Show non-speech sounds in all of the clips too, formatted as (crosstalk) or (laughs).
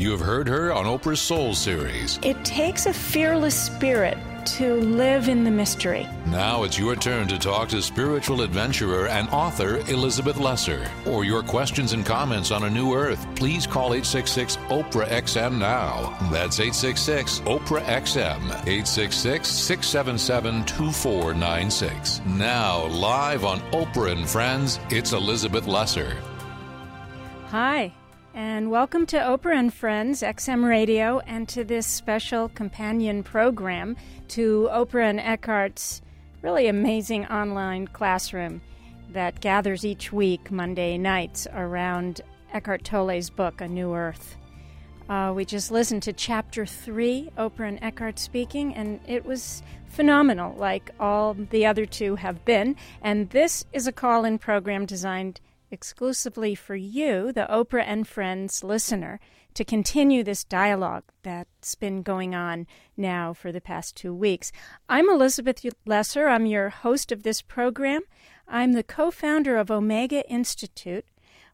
You have heard her on Oprah's Soul series. It takes a fearless spirit to live in the mystery. Now it's your turn to talk to spiritual adventurer and author Elizabeth Lesser. For your questions and comments on A New Earth, please call 866 Oprah XM now. That's 866 Oprah XM, 866 677 2496. Now, live on Oprah and Friends, it's Elizabeth Lesser. Hi, and welcome to Oprah and Friends, XM Radio, and to this special companion program to Oprah and Eckhart's really amazing online classroom that gathers each week, Monday nights, around Eckhart Tolle's book, A New Earth. Uh, we just listened to chapter three, Oprah and Eckhart speaking, and it was phenomenal, like all the other two have been. And this is a call in program designed exclusively for you, the Oprah and Friends listener, to continue this dialogue that's been going on now for the past two weeks. I'm Elizabeth Lesser. I'm your host of this program. I'm the co founder of Omega Institute,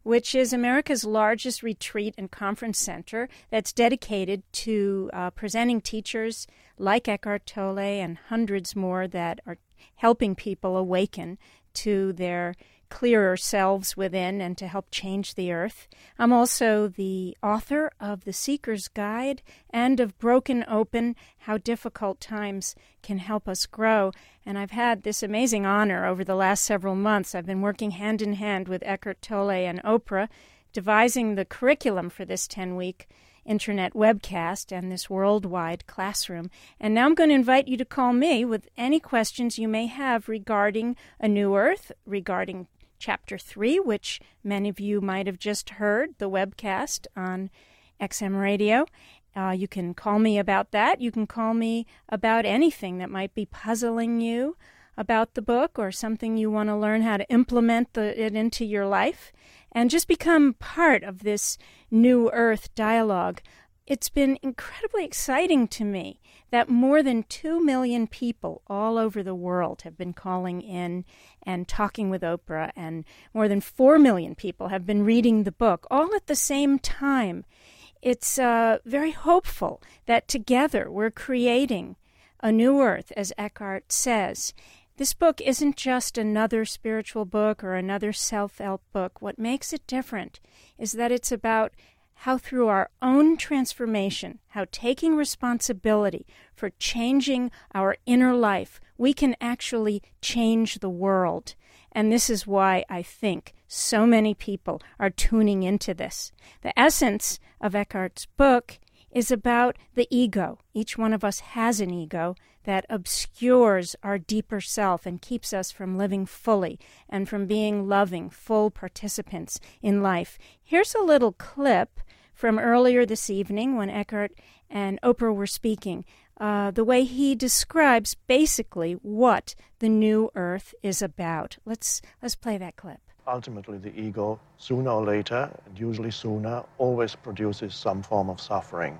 which is America's largest retreat and conference center that's dedicated to uh, presenting teachers like Eckhart Tolle and hundreds more that are helping people awaken to their clearer selves within and to help change the earth. I'm also the author of The Seeker's Guide and of Broken Open How Difficult Times Can Help Us Grow. And I've had this amazing honor over the last several months. I've been working hand in hand with Eckhart Tolle and Oprah, devising the curriculum for this 10 week internet webcast and this worldwide classroom. And now I'm going to invite you to call me with any questions you may have regarding A New Earth, regarding Chapter 3, which many of you might have just heard, the webcast on XM Radio. Uh, you can call me about that. You can call me about anything that might be puzzling you about the book or something you want to learn how to implement the, it into your life and just become part of this new earth dialogue. It's been incredibly exciting to me that more than 2 million people all over the world have been calling in and talking with Oprah, and more than 4 million people have been reading the book all at the same time. It's uh, very hopeful that together we're creating a new earth, as Eckhart says. This book isn't just another spiritual book or another self help book. What makes it different is that it's about how through our own transformation, how taking responsibility for changing our inner life, we can actually change the world. And this is why I think so many people are tuning into this. The essence of Eckhart's book is about the ego. Each one of us has an ego that obscures our deeper self and keeps us from living fully and from being loving, full participants in life. Here's a little clip from earlier this evening when Eckhart and Oprah were speaking. Uh, the way he describes basically what the new earth is about. Let's let's play that clip. Ultimately, the ego, sooner or later, and usually sooner, always produces some form of suffering.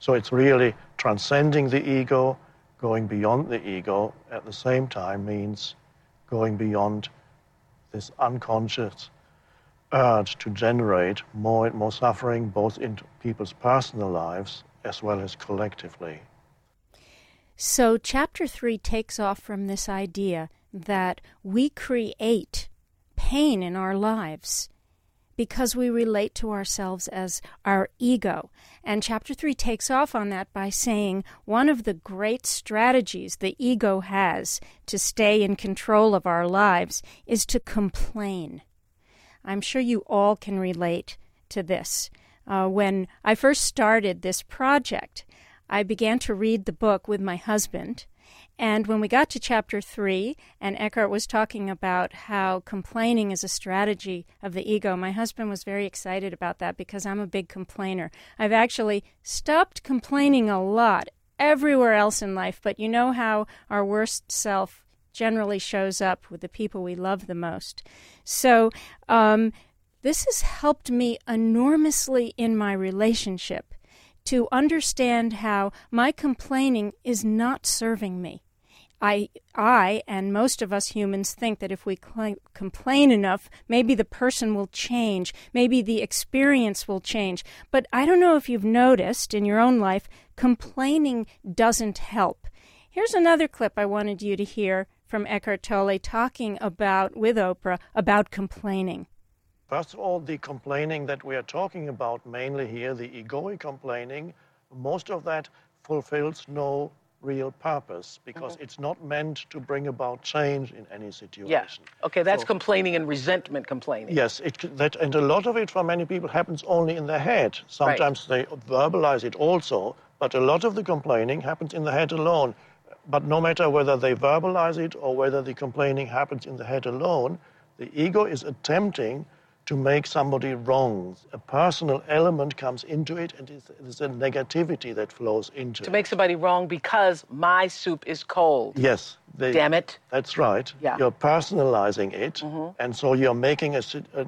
So it's really transcending the ego, going beyond the ego, at the same time means going beyond this unconscious urge to generate more and more suffering, both in people's personal lives as well as collectively. So, chapter three takes off from this idea that we create pain in our lives because we relate to ourselves as our ego. And chapter 3 takes off on that by saying one of the great strategies the ego has to stay in control of our lives is to complain. I'm sure you all can relate to this. Uh, when I first started this project, I began to read the book with my husband. And when we got to chapter three, and Eckhart was talking about how complaining is a strategy of the ego, my husband was very excited about that because I'm a big complainer. I've actually stopped complaining a lot everywhere else in life, but you know how our worst self generally shows up with the people we love the most. So, um, this has helped me enormously in my relationship to understand how my complaining is not serving me. I, I, and most of us humans think that if we cl- complain enough, maybe the person will change, maybe the experience will change. But I don't know if you've noticed in your own life, complaining doesn't help. Here's another clip I wanted you to hear from Eckhart Tolle talking about with Oprah about complaining. First of all, the complaining that we are talking about mainly here, the egoic complaining, most of that fulfills no real purpose because mm-hmm. it's not meant to bring about change in any situation. Yeah. Okay, that's so, complaining and resentment complaining. Yes, it, that, and a lot of it for many people happens only in their head. Sometimes right. they verbalize it also, but a lot of the complaining happens in the head alone. But no matter whether they verbalize it or whether the complaining happens in the head alone, the ego is attempting to make somebody wrong. A personal element comes into it, and there's a negativity that flows into it. To make somebody wrong because my soup is cold. Yes. They, Damn it. That's right. Yeah. You're personalizing it, mm-hmm. and so you're making a,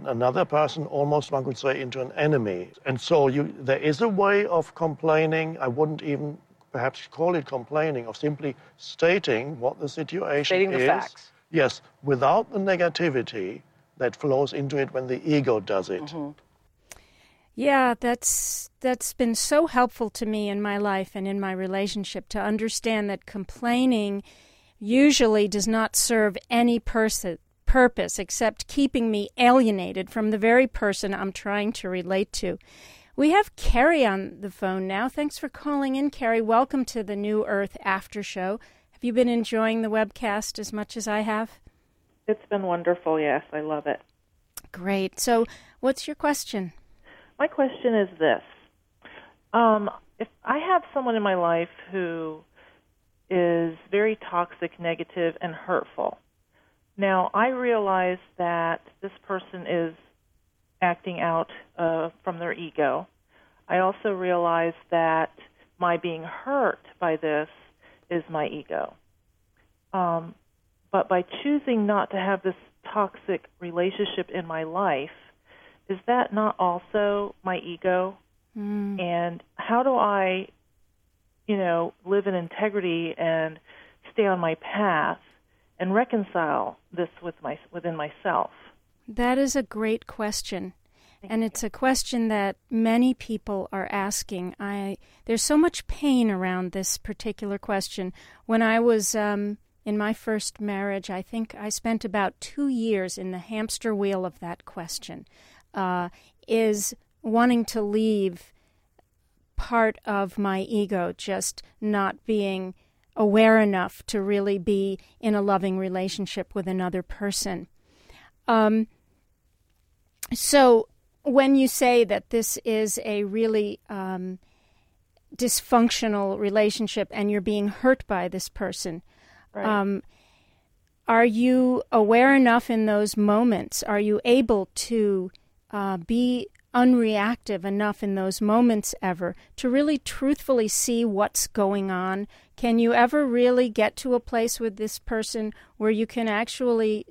another person, almost one could say, into an enemy. And so you, there is a way of complaining. I wouldn't even perhaps call it complaining, of simply stating what the situation stating is. Stating the facts. Yes, without the negativity that flows into it when the ego does it. Mm-hmm. Yeah, that's that's been so helpful to me in my life and in my relationship to understand that complaining usually does not serve any person purpose except keeping me alienated from the very person I'm trying to relate to. We have Carrie on the phone now. Thanks for calling in, Carrie. Welcome to the New Earth After Show. Have you been enjoying the webcast as much as I have? It's been wonderful, yes. I love it. Great. So, what's your question? My question is this um, If I have someone in my life who is very toxic, negative, and hurtful, now I realize that this person is acting out uh, from their ego. I also realize that my being hurt by this is my ego. Um, but by choosing not to have this toxic relationship in my life, is that not also my ego? Mm. And how do I, you know, live in integrity and stay on my path and reconcile this with my within myself? That is a great question. and it's a question that many people are asking. I there's so much pain around this particular question. When I was um, in my first marriage, I think I spent about two years in the hamster wheel of that question. Uh, is wanting to leave part of my ego just not being aware enough to really be in a loving relationship with another person. Um, so, when you say that this is a really um, dysfunctional relationship and you're being hurt by this person, Right. Um, are you aware enough in those moments? Are you able to uh, be unreactive enough in those moments ever to really truthfully see what's going on? Can you ever really get to a place with this person where you can actually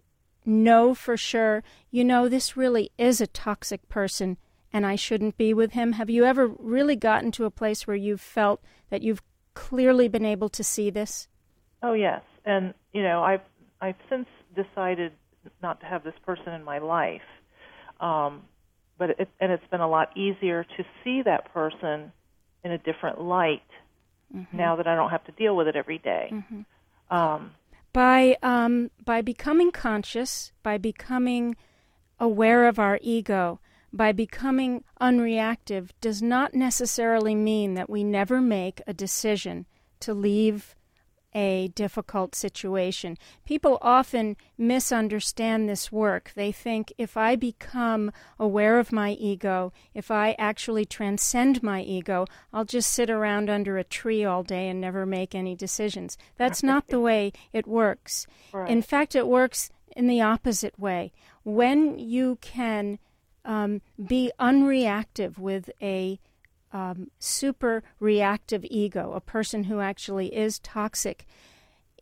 know for sure, you know, this really is a toxic person and I shouldn't be with him? Have you ever really gotten to a place where you've felt that you've clearly been able to see this? Oh, yes and you know, I've I've since decided not to have this person in my life. Um, but it, and it's been a lot easier to see that person in a different light mm-hmm. now that I don't have to deal with it every day. Mm-hmm. Um, by um, by becoming conscious, by becoming aware of our ego, by becoming unreactive, does not necessarily mean that we never make a decision to leave a difficult situation. People often misunderstand this work. They think if I become aware of my ego, if I actually transcend my ego, I'll just sit around under a tree all day and never make any decisions. That's not the way it works. Right. In fact, it works in the opposite way. When you can um, be unreactive with a um, super reactive ego, a person who actually is toxic,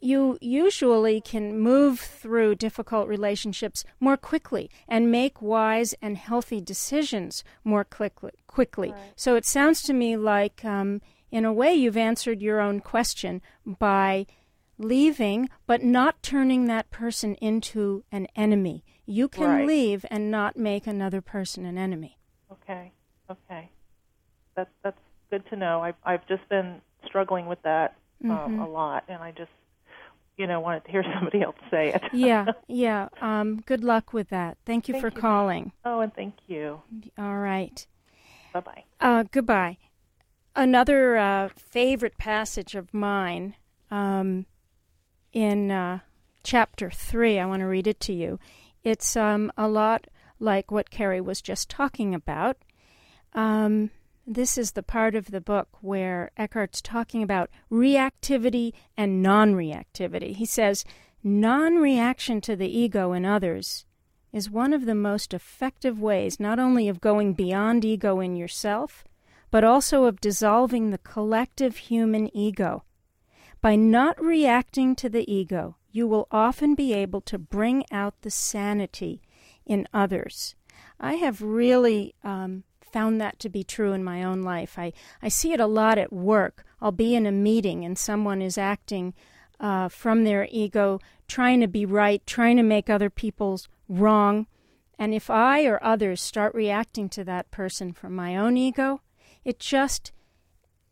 you usually can move through difficult relationships more quickly and make wise and healthy decisions more quickly. quickly. Right. So it sounds to me like, um, in a way, you've answered your own question by leaving, but not turning that person into an enemy. You can Right. leave and not make another person an enemy. Okay. Okay. That's that's good to know. I've I've just been struggling with that um, Mhm. a lot, and I just you know wanted to hear (laughs) somebody else say it. (laughs) Yeah, yeah. Um, good luck with that. Thank you Thank for you. calling. oh, and thank you. All right. Bye bye. Uh, goodbye. Another uh, favorite passage of mine um, in uh, chapter three. I want to read it to you. It's um, a lot like what Carrie was just talking about. Um, this is the part of the book where Eckhart's talking about reactivity and non reactivity. He says, non reaction to the ego in others is one of the most effective ways not only of going beyond ego in yourself, but also of dissolving the collective human ego. By not reacting to the ego, you will often be able to bring out the sanity in others. I have really um, found that to be true in my own life. I, I see it a lot at work. I'll be in a meeting and someone is acting uh, from their ego, trying to be right, trying to make other people's wrong. And if I or others start reacting to that person from my own ego, it just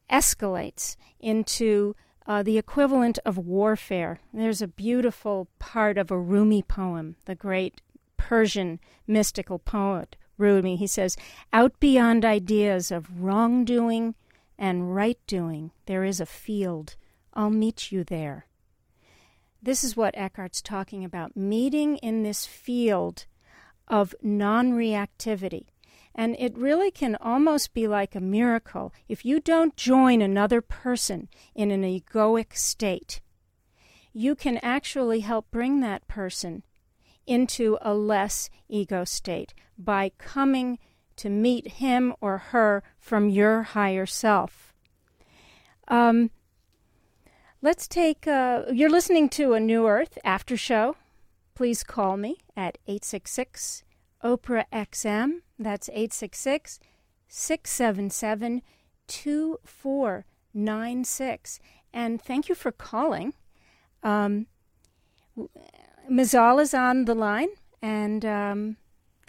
escalates into uh, the equivalent of warfare. There's a beautiful part of a Rumi poem, the great Persian mystical poet Rumi. He says, Out beyond ideas of wrongdoing and right doing, there is a field. I'll meet you there. This is what Eckhart's talking about meeting in this field of non reactivity. And it really can almost be like a miracle if you don't join another person in an egoic state. You can actually help bring that person into a less ego state by coming to meet him or her from your higher self. Um, let's take, uh, you're listening to a New Earth after show. Please call me at 866 Oprah XM. That's 866 677 2496. And thank you for calling. Um, Mazal is on the line. And um,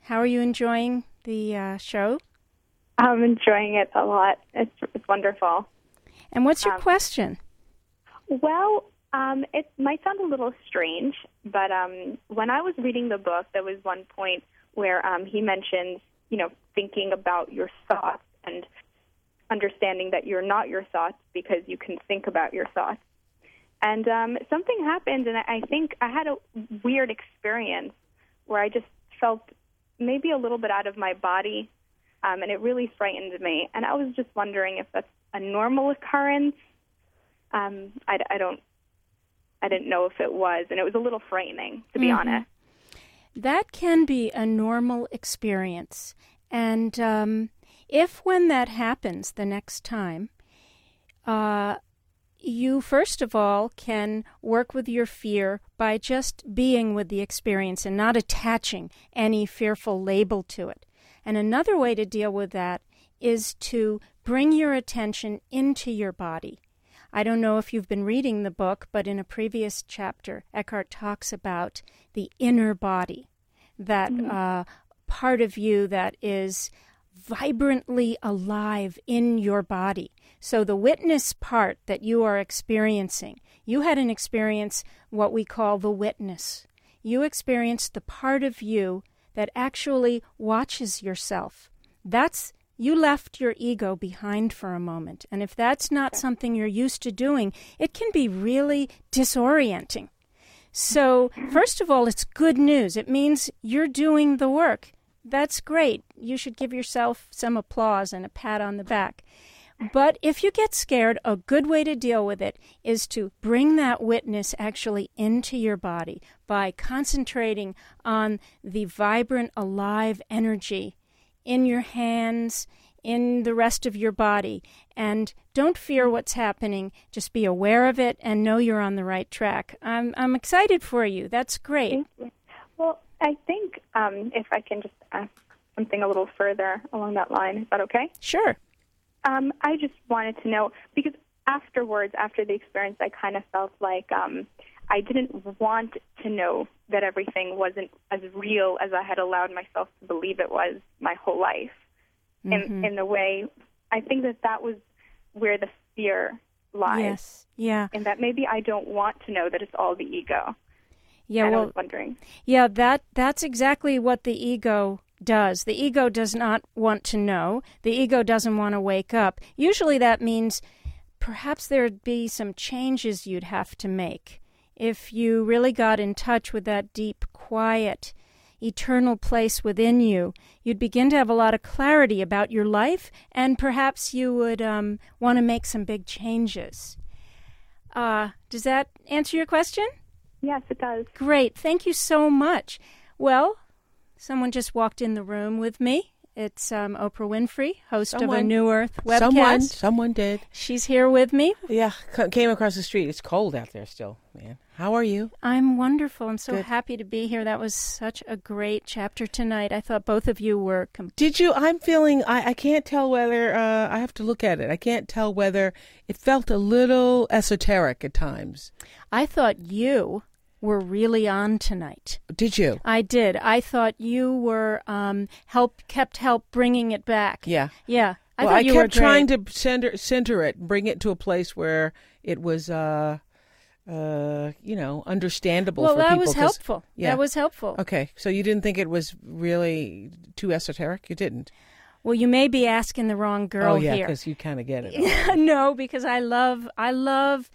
how are you enjoying the uh, show? I'm enjoying it a lot. It's, it's wonderful. And what's your Um, question? Well, um, it might sound a little strange, but um, when I was reading the book, there was one point where um, he mentions, you know, thinking about your thoughts and understanding that you're not your thoughts because you can think about your thoughts. And um, something happened, and I think I had a weird experience where I just felt maybe a little bit out of my body, um, and it really frightened me. And I was just wondering if that's a normal occurrence. Um, I, I don't, I didn't know if it was, and it was a little frightening, to be Mhm. honest. That can be a normal experience. And um, if when that happens the next time, uh, you first of all can work with your fear by just being with the experience and not attaching any fearful label to it. And another way to deal with that is to bring your attention into your body. I don't know if you've been reading the book, but in a previous chapter, Eckhart talks about the inner body, that uh, part of you that is vibrantly alive in your body. So, the witness part that you are experiencing, you had an experience, what we call the witness. You experienced the part of you that actually watches yourself. That's you left your ego behind for a moment. And if that's not something you're used to doing, it can be really disorienting. So, mm-hmm. first of all, it's good news. It means you're doing the work. That's great. You should give yourself some applause and a pat on the back. But if you get scared, a good way to deal with it is to bring that witness actually into your body by concentrating on the vibrant, alive energy in your hands, in the rest of your body. And don't fear what's happening. Just be aware of it and know you're on the right track. I'm, I'm excited for you. That's great. Well, I think um, if I can just ask something a little further along that line, is that okay? Sure. Um, I just wanted to know because afterwards, after the experience, I kind of felt like um, I didn't want to know that everything wasn't as real as I had allowed myself to believe it was my whole life. Mm-hmm. In in the way, I think that that was where the fear lies, Yes. Yeah. and that maybe I don't want to know that it's all the ego. Yeah. and I Well, was wondering. Yeah, that that's exactly what the ego does. The ego does not want to know. The ego doesn't want to wake up. Usually that means perhaps there'd be some changes you'd have to make if you really got in touch with that deep quiet eternal place within you you'd begin to have a lot of clarity about your life and perhaps you would um, want to make some big changes uh, does that answer your question Yes, it does. Great. Thank you so much. Well, someone just walked in the room with me. It's um, Oprah Winfrey, host of a New Earth webcast. Someone, someone did. She's here with me. Yeah, c- came across the street. It's cold out there still, man. How are you? I'm wonderful. I'm so Good. happy to be here. That was such a great chapter tonight. I thought both of you were. Com- Did you? I'm feeling. I, I can't tell whether. Uh, I have to look at it. I can't tell whether it felt a little esoteric at times. I thought you were really on tonight. Did you? I did. I thought you were um, help kept help bringing it back. Yeah. Yeah. I well, thought I you kept were trying to center center it, bring it to a place where it was, uh, uh, you know, understandable Well, for that people. was helpful. Yeah. That was helpful. Okay, so you didn't think it was really too esoteric? You didn't. Well, you may be asking the wrong girl oh yeah, because you kind of get it. (laughs) no, because I love, I love,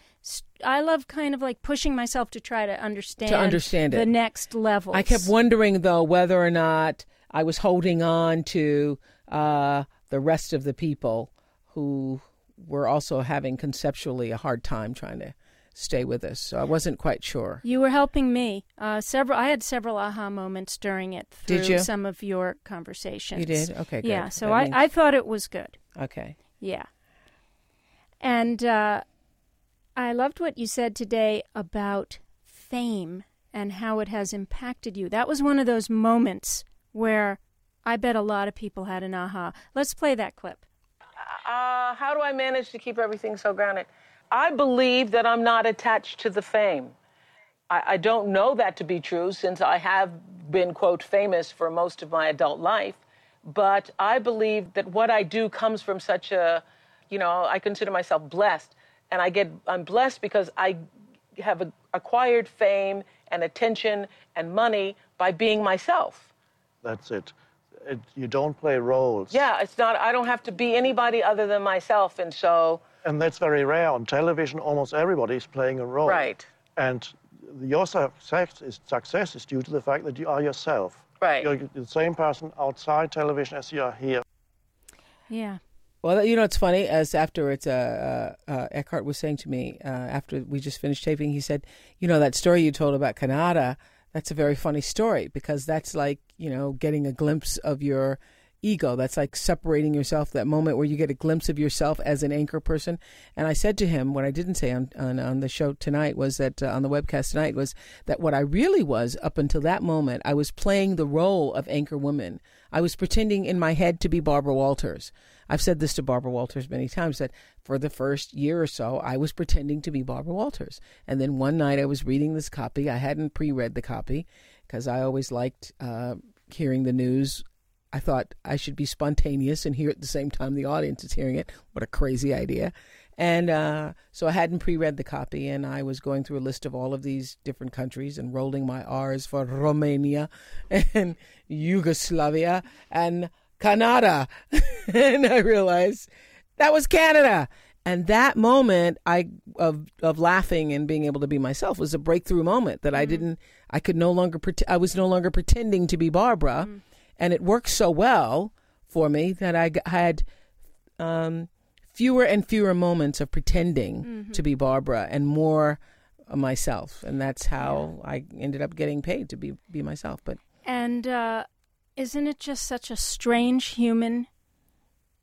I love kind of like pushing myself to try to understand To understand it. the next level. I kept wondering though whether or not I was holding on to uh, the rest of the people who were also having conceptually a hard time trying to stay with us. So I wasn't quite sure. You were helping me. Uh, several. I had several aha moments during it. Through Did you? Some of your conversations. You did? Okay, good. Yeah. So That I, means- I thought it was good. Okay. Yeah. And uh, I loved what you said today about fame and how it has impacted you. That was one of those moments where I bet a lot of people had an aha. Let's play that clip. Uh, how do I manage to keep everything so grounded? I believe that I'm not attached to the fame. I, I don't know that to be true since I have been, quote, famous for most of my adult life. But I believe that what I do comes from such a, you know, I consider myself blessed. And I get, I'm blessed because I have a, acquired fame and attention and money by being myself. That's it. it. You don't play roles. Yeah, it's not, I don't have to be anybody other than myself. And so, And that's very rare. On television, almost everybody is playing a role. Right. And your success is, success is due to the fact that you are yourself. Right. You're the same person outside television as you are here. Yeah. Well, you know, it's funny. As afterwards, uh, uh, uh, Eckhart was saying to me uh, after we just finished taping, he said, "You know that story you told about Canada. That's a very funny story because that's like you know getting a glimpse of your ego. That's like separating yourself. That moment where you get a glimpse of yourself as an anchor person." And I said to him, what I didn't say on on, on the show tonight was that uh, on the webcast tonight was that what I really was up until that moment, I was playing the role of anchor woman. I was pretending in my head to be Barbara Walters. I've said this to Barbara Walters many times that for the first year or so, I was pretending to be Barbara Walters. And then one night I was reading this copy. I hadn't pre read the copy because I always liked uh, hearing the news. I thought I should be spontaneous and hear at the same time the audience is hearing it. What a crazy idea. And uh, so I hadn't pre read the copy, and I was going through a list of all of these different countries and rolling my R's for Romania (laughs) and Yugoslavia and Canada. (laughs) and I realized that was Canada. And that moment I of of laughing and being able to be myself was a breakthrough moment that I didn't I could no longer pret- I was no longer pretending to be Barbara and it worked so well for me that I had um, fewer and fewer moments of pretending to be Barbara and more myself and that's how I ended up getting paid to be be myself but And uh, isn't it just such a strange human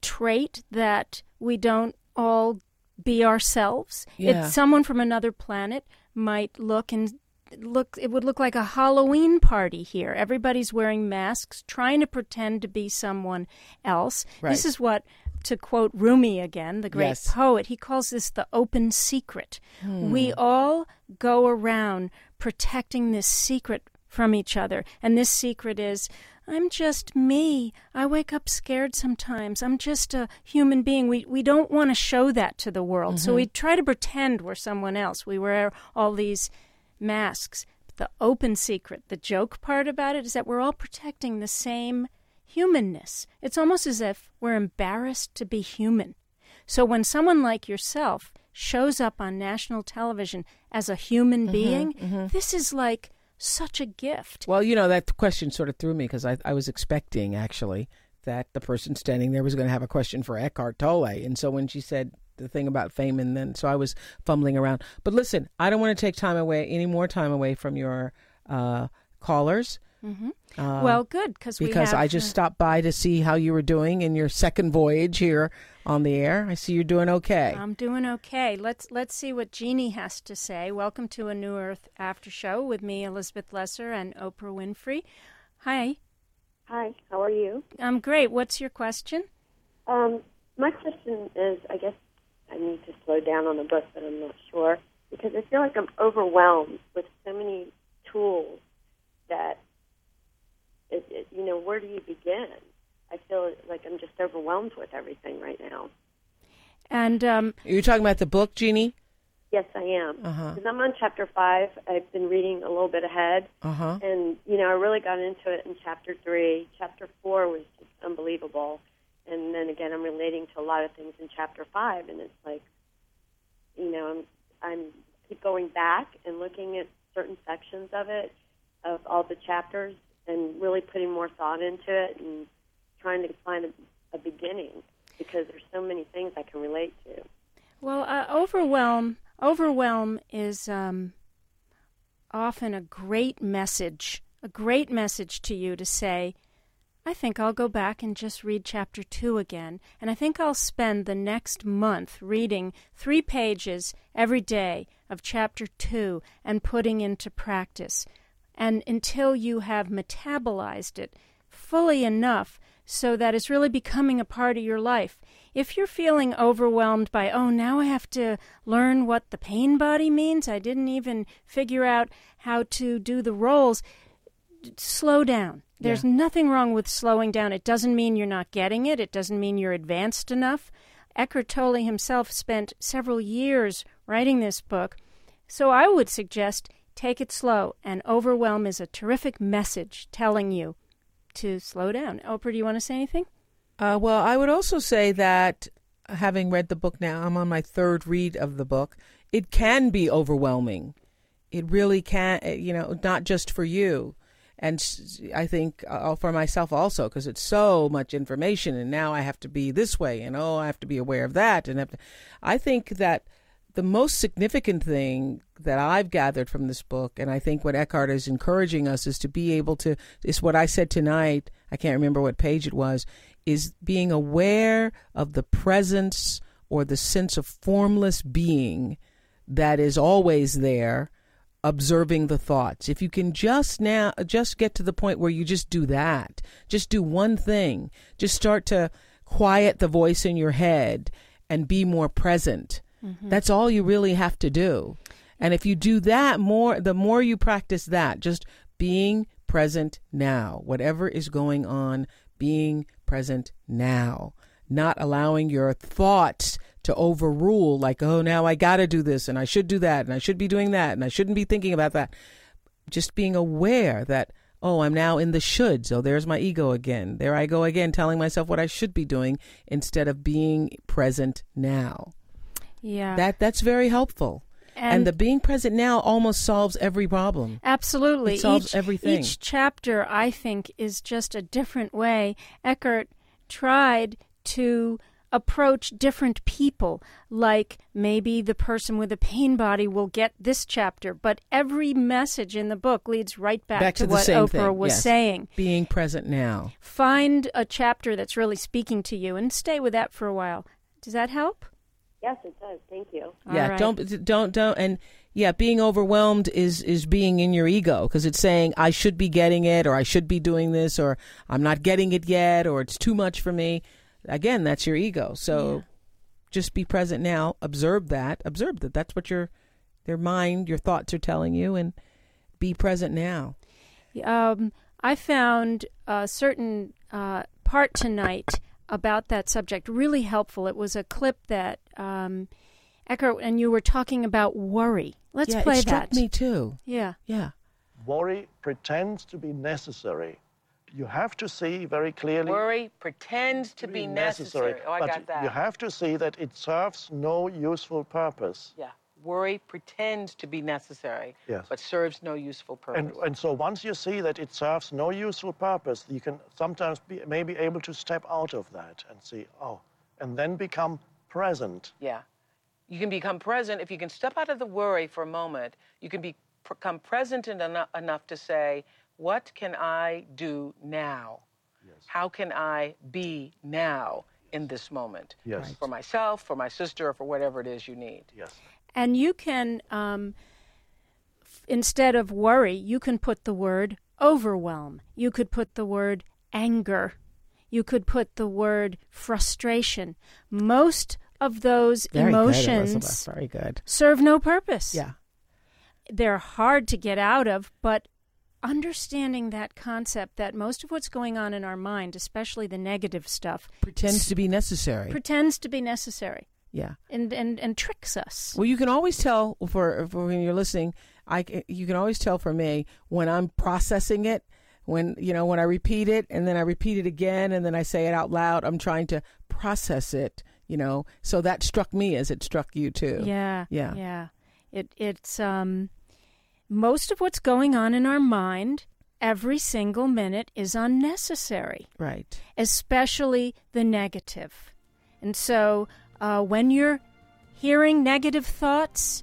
trait that we don't all be ourselves? Yeah. It's someone from another planet might look and look it would look like a Halloween party here. Everybody's wearing masks, trying to pretend to be someone else. Right. This is what to quote Rumi again, the great Yes. poet, he calls this the open secret. Hmm. We all go around protecting this secret from each other. And this secret is I'm just me. I wake up scared sometimes. I'm just a human being. We we don't want to show that to the world. So we mm-hmm. try to pretend we're someone else. We wear all these masks. The open secret, the joke part about it is that we're all protecting the same humanness. It's almost as if we're embarrassed to be human. So when someone like yourself shows up on national television as a human mm-hmm, being, mm-hmm. this is like such a gift. Well, you know, that question sort of threw me because I, I was expecting actually that the person standing there was going to have a question for Eckhart Tolle. And so when she said the thing about fame, and then so I was fumbling around. But listen, I don't want to take time away, any more time away from your uh, callers. Uh, well, good because we because have, I just stopped by to see how you were doing in your second voyage here on the air. I see you're doing okay. I'm doing okay. Let's let's see what Jeannie has to say. Welcome to a New Earth After Show with me, Elizabeth Lesser, and Oprah Winfrey. Hi, Hi, how are you? I'm great. What's your question? Um, my question is I guess I need to slow down on the book, but I'm not sure because I feel like I'm overwhelmed with so many tools that, it, it, you know, where do you begin? I feel like I'm just overwhelmed with everything right now. And um, are You're talking about the book, Jeannie? Yes, I am. Uh-huh. Because I'm on chapter five. I've been reading a little bit ahead. Uh huh. And, you know, I really got into it in chapter three. Chapter four was just unbelievable. And then again, I'm relating to a lot of things in chapter five. And it's like, you know, I'm, I'm keep going back and looking at certain sections of it, of all the chapters, and really putting more thought into it and trying to find a, a beginning because there's so many things I can relate to. well, uh, overwhelm overwhelm is um, often a great message, a great message to you to say. I think I'll go back and just read chapter two again, and I think I'll spend the next month reading three pages every day of chapter two and putting into practice. And until you have metabolized it fully enough so that it's really becoming a part of your life. If you're feeling overwhelmed by, oh, now I have to learn what the pain body means, I didn't even figure out how to do the roles, slow down. There's nothing wrong with slowing down. It doesn't mean you're not getting it, it doesn't mean you're advanced enough. Eckhart Tolle himself spent several years writing this book. So I would suggest take it slow, and overwhelm is a terrific message telling you to slow down. Oprah, do you want to say anything? Uh, well, I would also say that having read the book now, I'm on my third read of the book. It can be overwhelming. It really can, uh, you know, not just for you. And I think uh, for myself also, because it's so much information, and now I have to be this way, and oh, I have to be aware of that. And to, I think that the most significant thing that I've gathered from this book, and I think what Eckhart is encouraging us is to be able to, is what I said tonight. I can't remember what page it was, is being aware of the presence or the sense of formless being that is always there observing the thoughts. If you can just now just get to the point where you just do that just do one thing just start to quiet the voice in your head and be more present. Mm-hmm. That's all you really have to do. And if you do that more the more you practice that just being present now whatever is going on being present now not allowing your thoughts to overrule like oh now i got to do this and i should do that and i should be doing that and i shouldn't be thinking about that just being aware that oh i'm now in the shoulds oh there's my ego again there i go again telling myself what i should be doing instead of being present now Yeah. that that's very helpful and, And- the being present now almost solves every problem Absolutely. It solves each, everything. Each chapter, I think, is just a different way. Eckhart tried to approach different people. Like maybe the person with a pain body will get this chapter, but every message in the book leads right back, back to, the what Oprah thing was yes. saying. being present now Find a chapter that's really speaking to you and stay with that for a while. Does that help? Yes, it does. Thank you. Yeah right. don't don't don't and yeah being overwhelmed is is being in your ego because it's saying i should be getting it or i should be doing this or i'm not getting it yet or it's too much for me again, that's your ego. So Yeah. just be present now. Observe that. Observe that. That's what your your mind, your thoughts are telling you, and be present now. Um, I found a certain uh, part tonight about that subject really helpful. It was a clip that um, Eckhart and you were talking about worry. Let's yeah, play it struck that. me too. Yeah. Yeah. Worry pretends to be necessary. You have to see very clearly. Worry pretends to be necessary. Oh, I but got that. You have to see that it serves no useful purpose. Yeah. Worry pretends to be necessary, Yes. but serves no useful purpose. And, and so once you see that it serves no useful purpose, you can sometimes be maybe able to step out of that and see, oh, and then become present. Yeah. You can become present if you can step out of the worry for a moment. You can be, become present en- enough to say, what can I do now? How can I be now in this moment? Yes. Right. For myself, for my sister, or for whatever it is you need. Yes. And you can, um, f- instead of worry, you can put the word overwhelm. You could put the word anger. You could put the word frustration. Most of those Very emotions good, Very good. serve no purpose. Yeah. They're hard to get out of, but understanding that concept that most of what's going on in our mind, especially the negative stuff, Pretends to be necessary. pretends to be necessary yeah. and, and, and tricks us. Well, you can always tell for, for when you're listening. I you can always tell for me when I'm processing it. When you know when I repeat it and then I repeat it again and then I say it out loud. I'm trying to process it. You know, so that struck me as it struck you too. Yeah. Yeah. Yeah. It it's um most of what's going on in our mind every single minute is unnecessary, Right. especially the negative. And so uh, when you're hearing negative thoughts,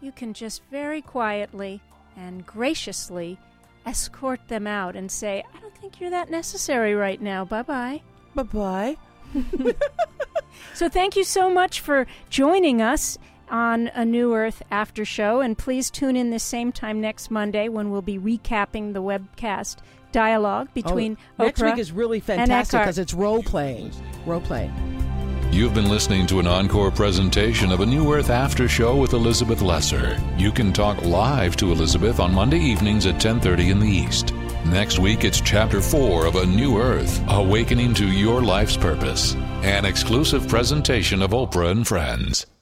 you can just very quietly and graciously escort them out and say, I don't think you're that necessary right now. Bye bye. Bye bye. (laughs) So thank you so much for joining us on a New Earth after show, and please tune in the same time next Monday when we'll be recapping the webcast dialogue oh, between oh, next week is really fantastic because it's role playing. Role playing. You've been listening to an encore presentation of a New Earth After Show with Elizabeth Lesser. You can talk live to Elizabeth on Monday evenings at 10:30 in the East. Next week it's chapter 4 of A New Earth: Awakening to Your Life's Purpose. An exclusive presentation of Oprah and Friends.